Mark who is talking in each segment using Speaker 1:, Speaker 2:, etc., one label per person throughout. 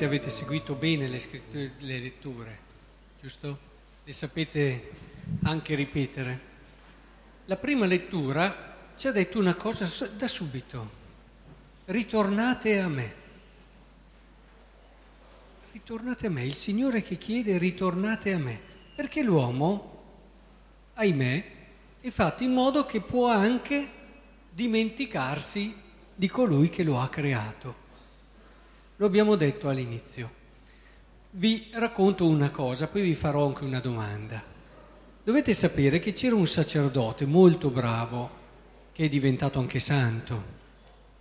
Speaker 1: probabilmente avete seguito bene le, le letture, giusto? Le sapete anche ripetere. La prima lettura ci ha detto una cosa da subito. Ritornate a me. Ritornate a me. Il Signore che chiede ritornate a me. Perché l'uomo, ahimè, è fatto in modo che può anche dimenticarsi di colui che lo ha creato. Lo abbiamo detto all'inizio. Vi racconto una cosa, poi vi farò anche una domanda. Dovete sapere che c'era un sacerdote molto bravo, che è diventato anche santo,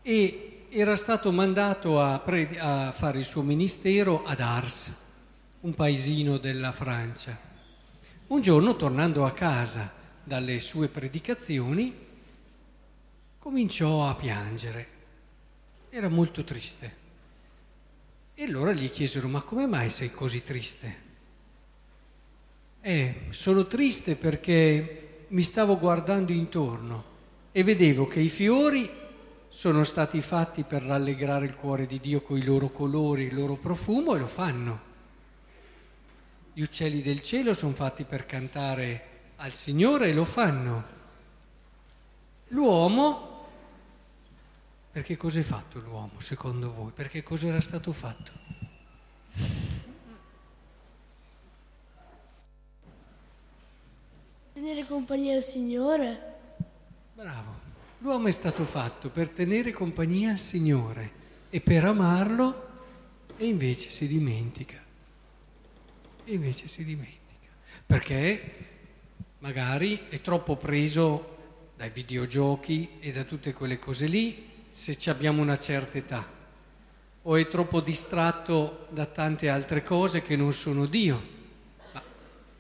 Speaker 1: e era stato mandato a, pre- a fare il suo ministero ad Ars, un paesino della Francia. Un giorno, tornando a casa dalle sue predicazioni, cominciò a piangere. Era molto triste. E allora gli chiesero, ma come mai sei così triste? Eh, sono triste perché mi stavo guardando intorno e vedevo che i fiori sono stati fatti per rallegrare il cuore di Dio con i loro colori, il loro profumo e lo fanno. Gli uccelli del cielo sono fatti per cantare al Signore e lo fanno. L'uomo perché cos'è fatto l'uomo secondo voi? Perché cos'era stato fatto?
Speaker 2: Tenere compagnia al Signore.
Speaker 1: Bravo. L'uomo è stato fatto per tenere compagnia al Signore e per amarlo e invece si dimentica. E invece si dimentica. Perché magari è troppo preso dai videogiochi e da tutte quelle cose lì se abbiamo una certa età, o è troppo distratto da tante altre cose che non sono Dio. Ma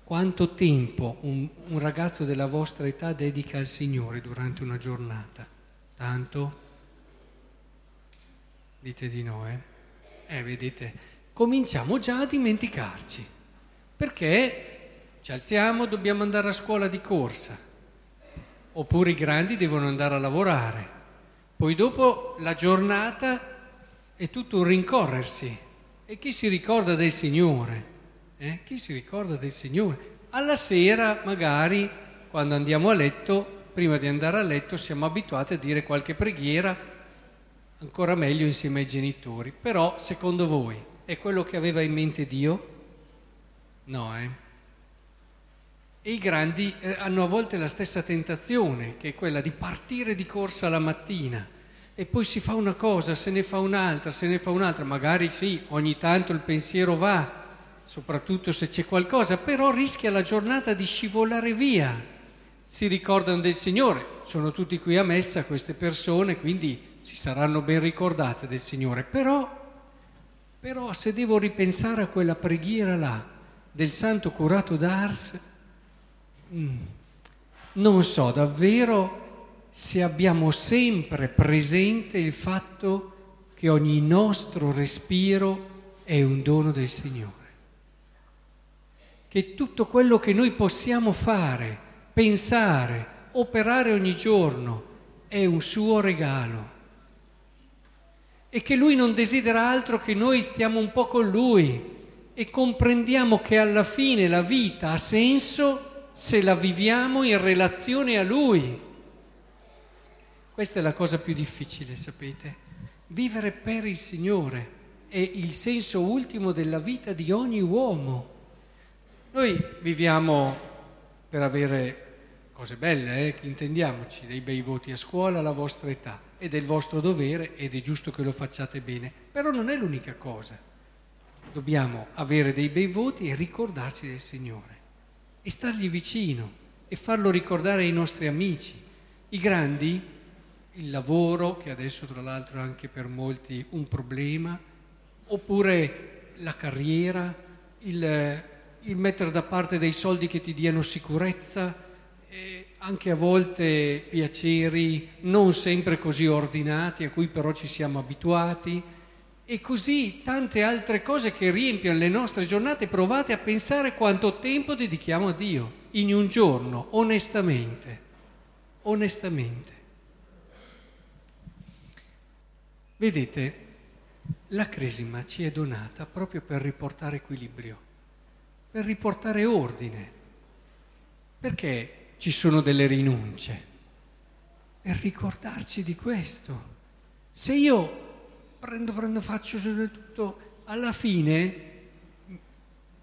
Speaker 1: quanto tempo un, un ragazzo della vostra età dedica al Signore durante una giornata? Tanto? Dite di no, eh? Eh, vedete, cominciamo già a dimenticarci, perché ci alziamo, dobbiamo andare a scuola di corsa, oppure i grandi devono andare a lavorare poi dopo la giornata è tutto un rincorrersi. E chi si ricorda del Signore? Eh? Chi si ricorda del Signore? Alla sera, magari, quando andiamo a letto, prima di andare a letto, siamo abituati a dire qualche preghiera, ancora meglio insieme ai genitori. Però, secondo voi, è quello che aveva in mente Dio? No, eh? E i grandi eh, hanno a volte la stessa tentazione, che è quella di partire di corsa la mattina e poi si fa una cosa, se ne fa un'altra, se ne fa un'altra, magari sì, ogni tanto il pensiero va, soprattutto se c'è qualcosa, però rischia la giornata di scivolare via. Si ricordano del Signore, sono tutti qui a messa queste persone, quindi si saranno ben ricordate del Signore, però, però se devo ripensare a quella preghiera là del santo curato d'Ars. Non so davvero se abbiamo sempre presente il fatto che ogni nostro respiro è un dono del Signore. Che tutto quello che noi possiamo fare, pensare, operare ogni giorno è un suo regalo. E che Lui non desidera altro che noi stiamo un po' con Lui e comprendiamo che alla fine la vita ha senso se la viviamo in relazione a Lui. Questa è la cosa più difficile, sapete? Vivere per il Signore è il senso ultimo della vita di ogni uomo. Noi viviamo per avere cose belle, eh? intendiamoci, dei bei voti a scuola alla vostra età, ed è il vostro dovere ed è giusto che lo facciate bene, però non è l'unica cosa. Dobbiamo avere dei bei voti e ricordarci del Signore e stargli vicino e farlo ricordare ai nostri amici. I grandi, il lavoro, che adesso tra l'altro è anche per molti un problema, oppure la carriera, il, il mettere da parte dei soldi che ti diano sicurezza, anche a volte piaceri non sempre così ordinati, a cui però ci siamo abituati e così tante altre cose che riempiono le nostre giornate, provate a pensare quanto tempo dedichiamo a Dio in un giorno, onestamente, onestamente. Vedete, la cresima ci è donata proprio per riportare equilibrio, per riportare ordine. Perché ci sono delle rinunce? Per ricordarci di questo. Se io prendo, prendo, faccio tutto, alla fine,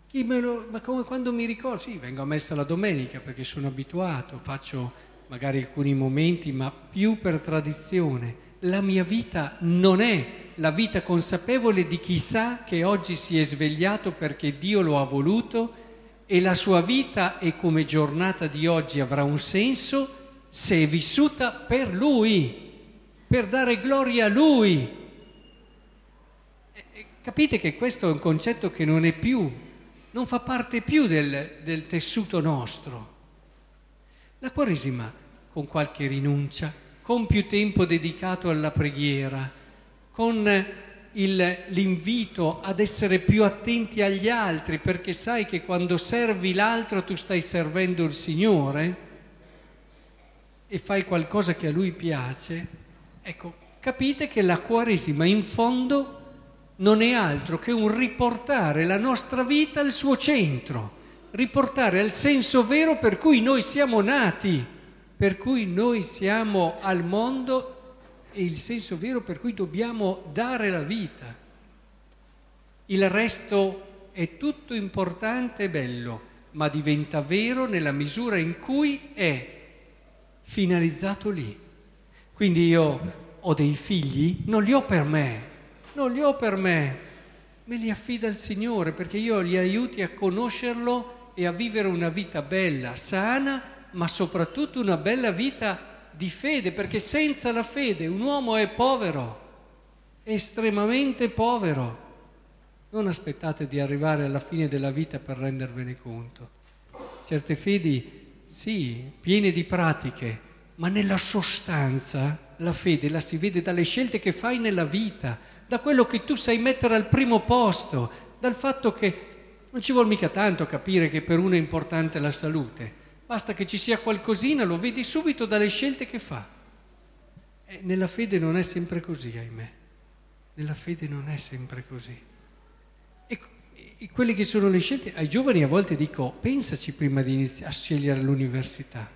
Speaker 1: chi me lo, ma come quando mi ricordo, sì, vengo a messa la domenica perché sono abituato, faccio magari alcuni momenti, ma più per tradizione. La mia vita non è la vita consapevole di chi sa che oggi si è svegliato perché Dio lo ha voluto e la sua vita e come giornata di oggi avrà un senso se è vissuta per Lui, per dare gloria a Lui. Capite che questo è un concetto che non è più, non fa parte più del, del tessuto nostro. La Quaresima, con qualche rinuncia, con più tempo dedicato alla preghiera, con il, l'invito ad essere più attenti agli altri, perché sai che quando servi l'altro tu stai servendo il Signore e fai qualcosa che a Lui piace, ecco, capite che la Quaresima in fondo non è altro che un riportare la nostra vita al suo centro, riportare al senso vero per cui noi siamo nati, per cui noi siamo al mondo è il senso vero per cui dobbiamo dare la vita. Il resto è tutto importante e bello, ma diventa vero nella misura in cui è finalizzato lì. Quindi io ho dei figli, non li ho per me, non li ho per me, me li affida il Signore perché io li aiuti a conoscerlo e a vivere una vita bella, sana, ma soprattutto una bella vita di fede, perché senza la fede un uomo è povero, estremamente povero. Non aspettate di arrivare alla fine della vita per rendervene conto. Certe fedi, sì, piene di pratiche, ma nella sostanza la fede la si vede dalle scelte che fai nella vita, da quello che tu sai mettere al primo posto, dal fatto che non ci vuole mica tanto capire che per uno è importante la salute Basta che ci sia qualcosina, lo vedi subito dalle scelte che fa. E nella fede non è sempre così, ahimè. Nella fede non è sempre così. E, e quelle che sono le scelte, ai giovani a volte dico, pensaci prima di iniziare a scegliere l'università.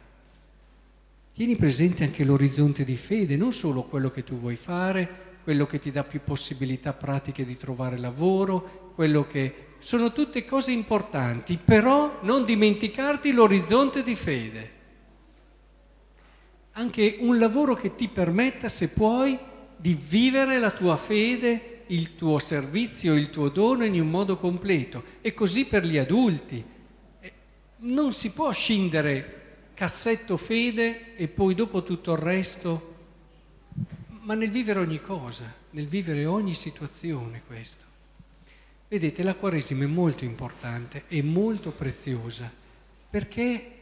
Speaker 1: Tieni presente anche l'orizzonte di fede, non solo quello che tu vuoi fare, quello che ti dà più possibilità pratiche di trovare lavoro, quello che sono tutte cose importanti, però non dimenticarti l'orizzonte di fede. Anche un lavoro che ti permetta, se puoi, di vivere la tua fede, il tuo servizio, il tuo dono in un modo completo. E così per gli adulti. Non si può scindere cassetto fede e poi dopo tutto il resto, ma nel vivere ogni cosa, nel vivere ogni situazione questo. Vedete, la Quaresima è molto importante e molto preziosa perché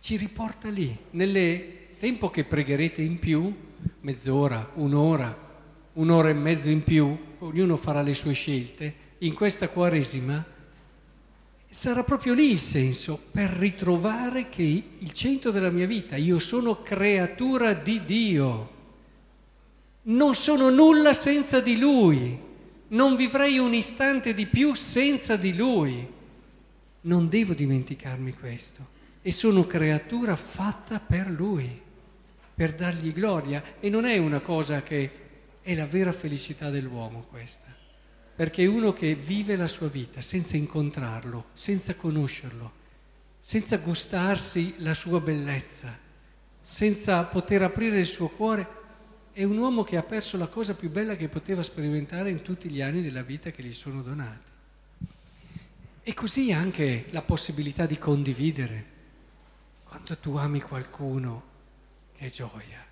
Speaker 1: ci riporta lì, nel tempo che pregherete in più, mezz'ora, un'ora, un'ora e mezzo in più, ognuno farà le sue scelte, in questa Quaresima sarà proprio lì il senso, per ritrovare che il centro della mia vita, io sono creatura di Dio, non sono nulla senza di Lui, non vivrei un istante di più senza di Lui. Non devo dimenticarmi questo. E sono creatura fatta per Lui, per dargli gloria. E non è una cosa che è la vera felicità dell'uomo questa. Perché uno che vive la sua vita senza incontrarlo, senza conoscerlo, senza gustarsi la sua bellezza, senza poter aprire il suo cuore è un uomo che ha perso la cosa più bella che poteva sperimentare in tutti gli anni della vita che gli sono donati. E così anche la possibilità di condividere. Quando tu ami qualcuno, che gioia.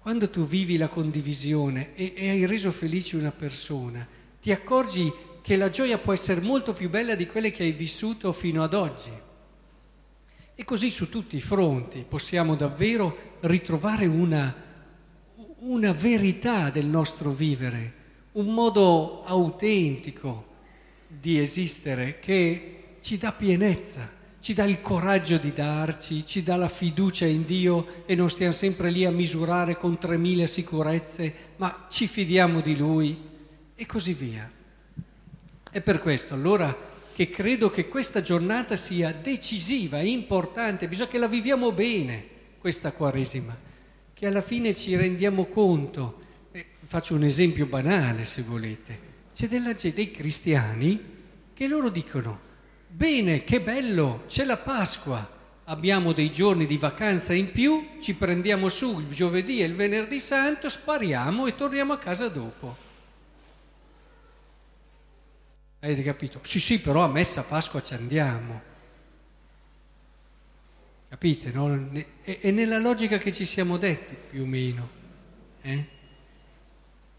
Speaker 1: Quando tu vivi la condivisione e, e hai reso felice una persona, ti accorgi che la gioia può essere molto più bella di quelle che hai vissuto fino ad oggi. E così su tutti i fronti possiamo davvero ritrovare una una verità del nostro vivere, un modo autentico di esistere che ci dà pienezza, ci dà il coraggio di darci, ci dà la fiducia in Dio e non stiamo sempre lì a misurare con tremila sicurezze, ma ci fidiamo di Lui, e così via. È per questo allora che credo che questa giornata sia decisiva, importante, bisogna che la viviamo bene, questa Quaresima, che alla fine ci rendiamo conto. Eh, faccio un esempio banale se volete. C'è della, dei cristiani che loro dicono, bene, che bello, c'è la Pasqua, abbiamo dei giorni di vacanza in più, ci prendiamo su il giovedì e il venerdì santo, spariamo e torniamo a casa dopo. Avete capito? Sì, sì, però a messa Pasqua ci andiamo. Capite? No? È, nella logica che ci siamo detti, più o meno. Eh?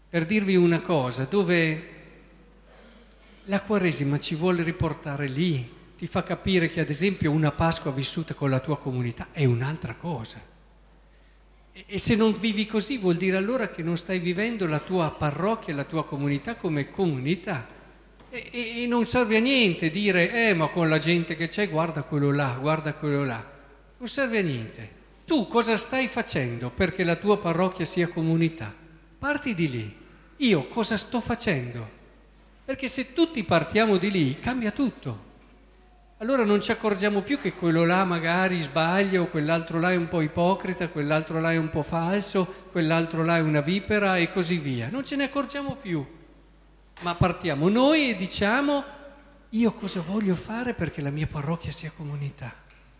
Speaker 1: Per dirvi una cosa, dove la Quaresima ci vuole riportare lì, ti fa capire che ad esempio una Pasqua vissuta con la tua comunità è un'altra cosa. E, e se non vivi così vuol dire allora che non stai vivendo la tua parrocchia, la tua comunità come comunità e, e, non serve a niente dire, eh, ma con la gente che c'è, guarda quello là, guarda quello là. Non serve a niente. Tu cosa stai facendo perché la tua parrocchia sia comunità? Parti di lì. Io cosa sto facendo? Perché se tutti partiamo di lì, cambia tutto. Allora non ci accorgiamo più che quello là magari sbaglia o quell'altro là è un po' ipocrita, quell'altro là è un po' falso, quell'altro là è una vipera e così via. Non ce ne accorgiamo più ma partiamo noi e diciamo io cosa voglio fare perché la mia parrocchia sia comunità?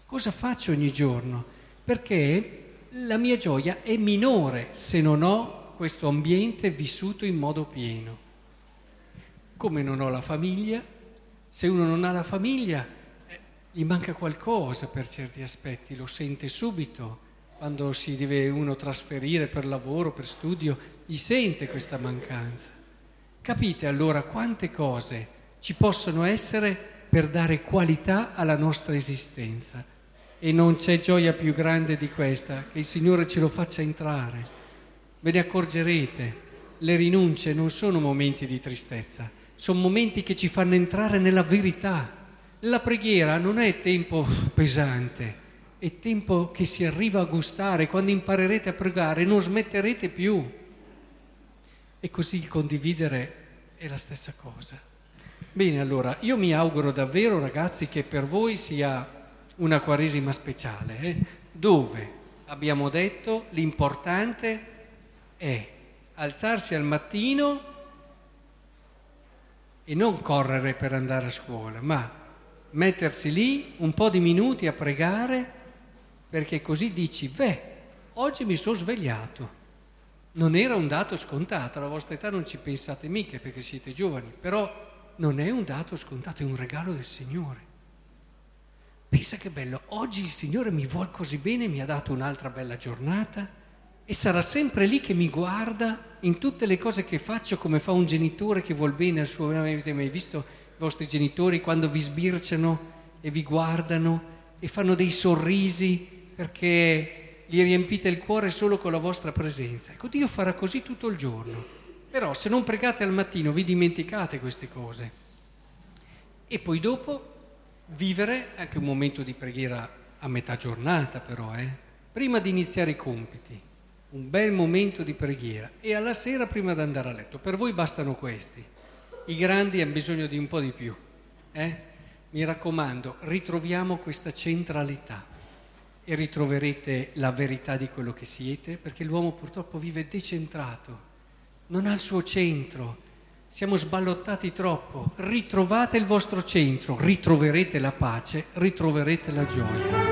Speaker 1: Cosa faccio ogni giorno? Perché la mia gioia è minore se non ho questo ambiente vissuto in modo pieno. Come non ho la famiglia, se uno non ha la famiglia eh, gli manca qualcosa per certi aspetti, lo sente subito. Quando si deve uno trasferire per lavoro, per studio, gli sente questa mancanza. Capite allora quante cose ci possono essere per dare qualità alla nostra esistenza e non c'è gioia più grande di questa, che il Signore ce lo faccia entrare. Ve ne accorgerete, le rinunce non sono momenti di tristezza, sono momenti che ci fanno entrare nella verità. La preghiera non è tempo pesante, è tempo che si arriva a gustare, quando imparerete a pregare non smetterete più. E così il condividere è la stessa cosa. Bene, allora, io mi auguro davvero, ragazzi, che per voi sia una quaresima speciale, eh? dove abbiamo detto l'importante è alzarsi al mattino e non correre per andare a scuola, ma mettersi lì un po' di minuti a pregare perché così dici, beh, oggi mi sono svegliato non era un dato scontato, alla vostra età non ci pensate mica perché siete giovani, però non è un dato scontato, è un regalo del Signore. Pensa che bello, oggi il Signore mi vuole così bene, mi ha dato un'altra bella giornata e sarà sempre lì che mi guarda in tutte le cose che faccio come fa un genitore che vuol bene al suo... Avete mai visto i vostri genitori quando vi sbirciano e vi guardano e fanno dei sorrisi perché gli riempite il cuore solo con la vostra presenza. Ecco, Dio farà così tutto il giorno. Però se non pregate al mattino vi dimenticate queste cose. E poi dopo vivere anche un momento di preghiera a metà giornata però, eh? prima di iniziare i compiti, un bel momento di preghiera e alla sera prima di andare a letto. Per voi bastano questi. I grandi hanno bisogno di un po' di più. Eh? Mi raccomando, ritroviamo questa centralità e ritroverete la verità di quello che siete, perché l'uomo purtroppo vive decentrato, non ha il suo centro, siamo sballottati troppo. Ritrovate il vostro centro, ritroverete la pace, ritroverete la gioia.